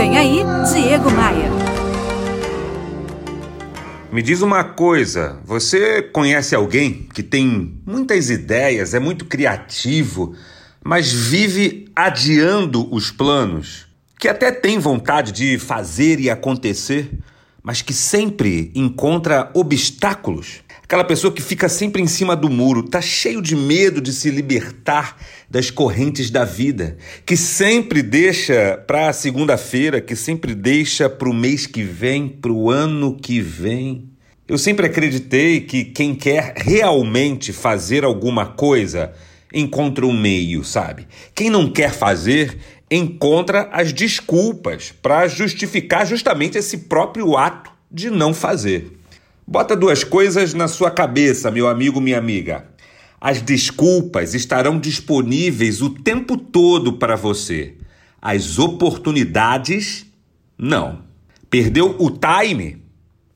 Vem aí, Diego Maia. Me diz uma coisa, você conhece alguém que tem muitas ideias, é muito criativo, mas vive adiando os planos? Que até tem vontade de fazer e acontecer, mas que sempre encontra obstáculos? Aquela pessoa que fica sempre em cima do muro, tá cheio de medo de se libertar das correntes da vida, que sempre deixa para segunda-feira, que sempre deixa para o mês que vem, para o ano que vem. Eu sempre acreditei que quem quer realmente fazer alguma coisa encontra um meio, sabe? Quem não quer fazer encontra as desculpas para justificar justamente esse próprio ato de não fazer. Bota duas coisas na sua cabeça, meu amigo, minha amiga. As desculpas estarão disponíveis o tempo todo para você. As oportunidades, não. Perdeu o time?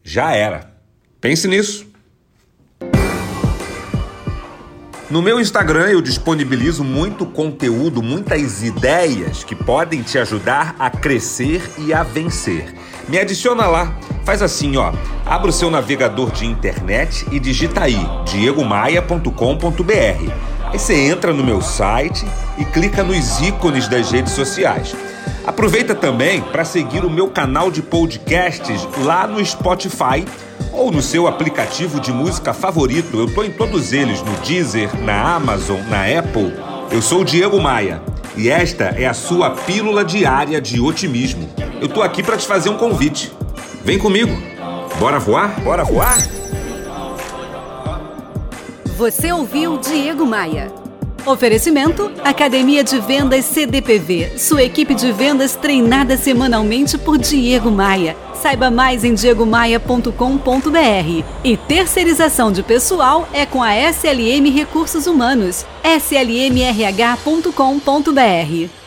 Já era. Pense nisso. No meu Instagram eu disponibilizo muito conteúdo, muitas ideias que podem te ajudar a crescer e a vencer. Me adiciona lá. Faz assim, ó. Abra o seu navegador de internet e digita aí diegomaia.com.br. Aí você entra no meu site e clica nos ícones das redes sociais. Aproveita também para seguir o meu canal de podcasts lá no Spotify ou no seu aplicativo de música favorito. Eu estou em todos eles, no Deezer, na Amazon, na Apple. Eu sou o Diego Maia e esta é a sua pílula diária de otimismo. Eu estou aqui para te fazer um convite. Vem comigo. Bora voar? Bora voar? Você ouviu Diego Maia. Oferecimento: Academia de Vendas CDPV. Sua equipe de vendas treinada semanalmente por Diego Maia. Saiba mais em diegomaia.com.br. E terceirização de pessoal é com a SLM Recursos Humanos. slmrh.com.br.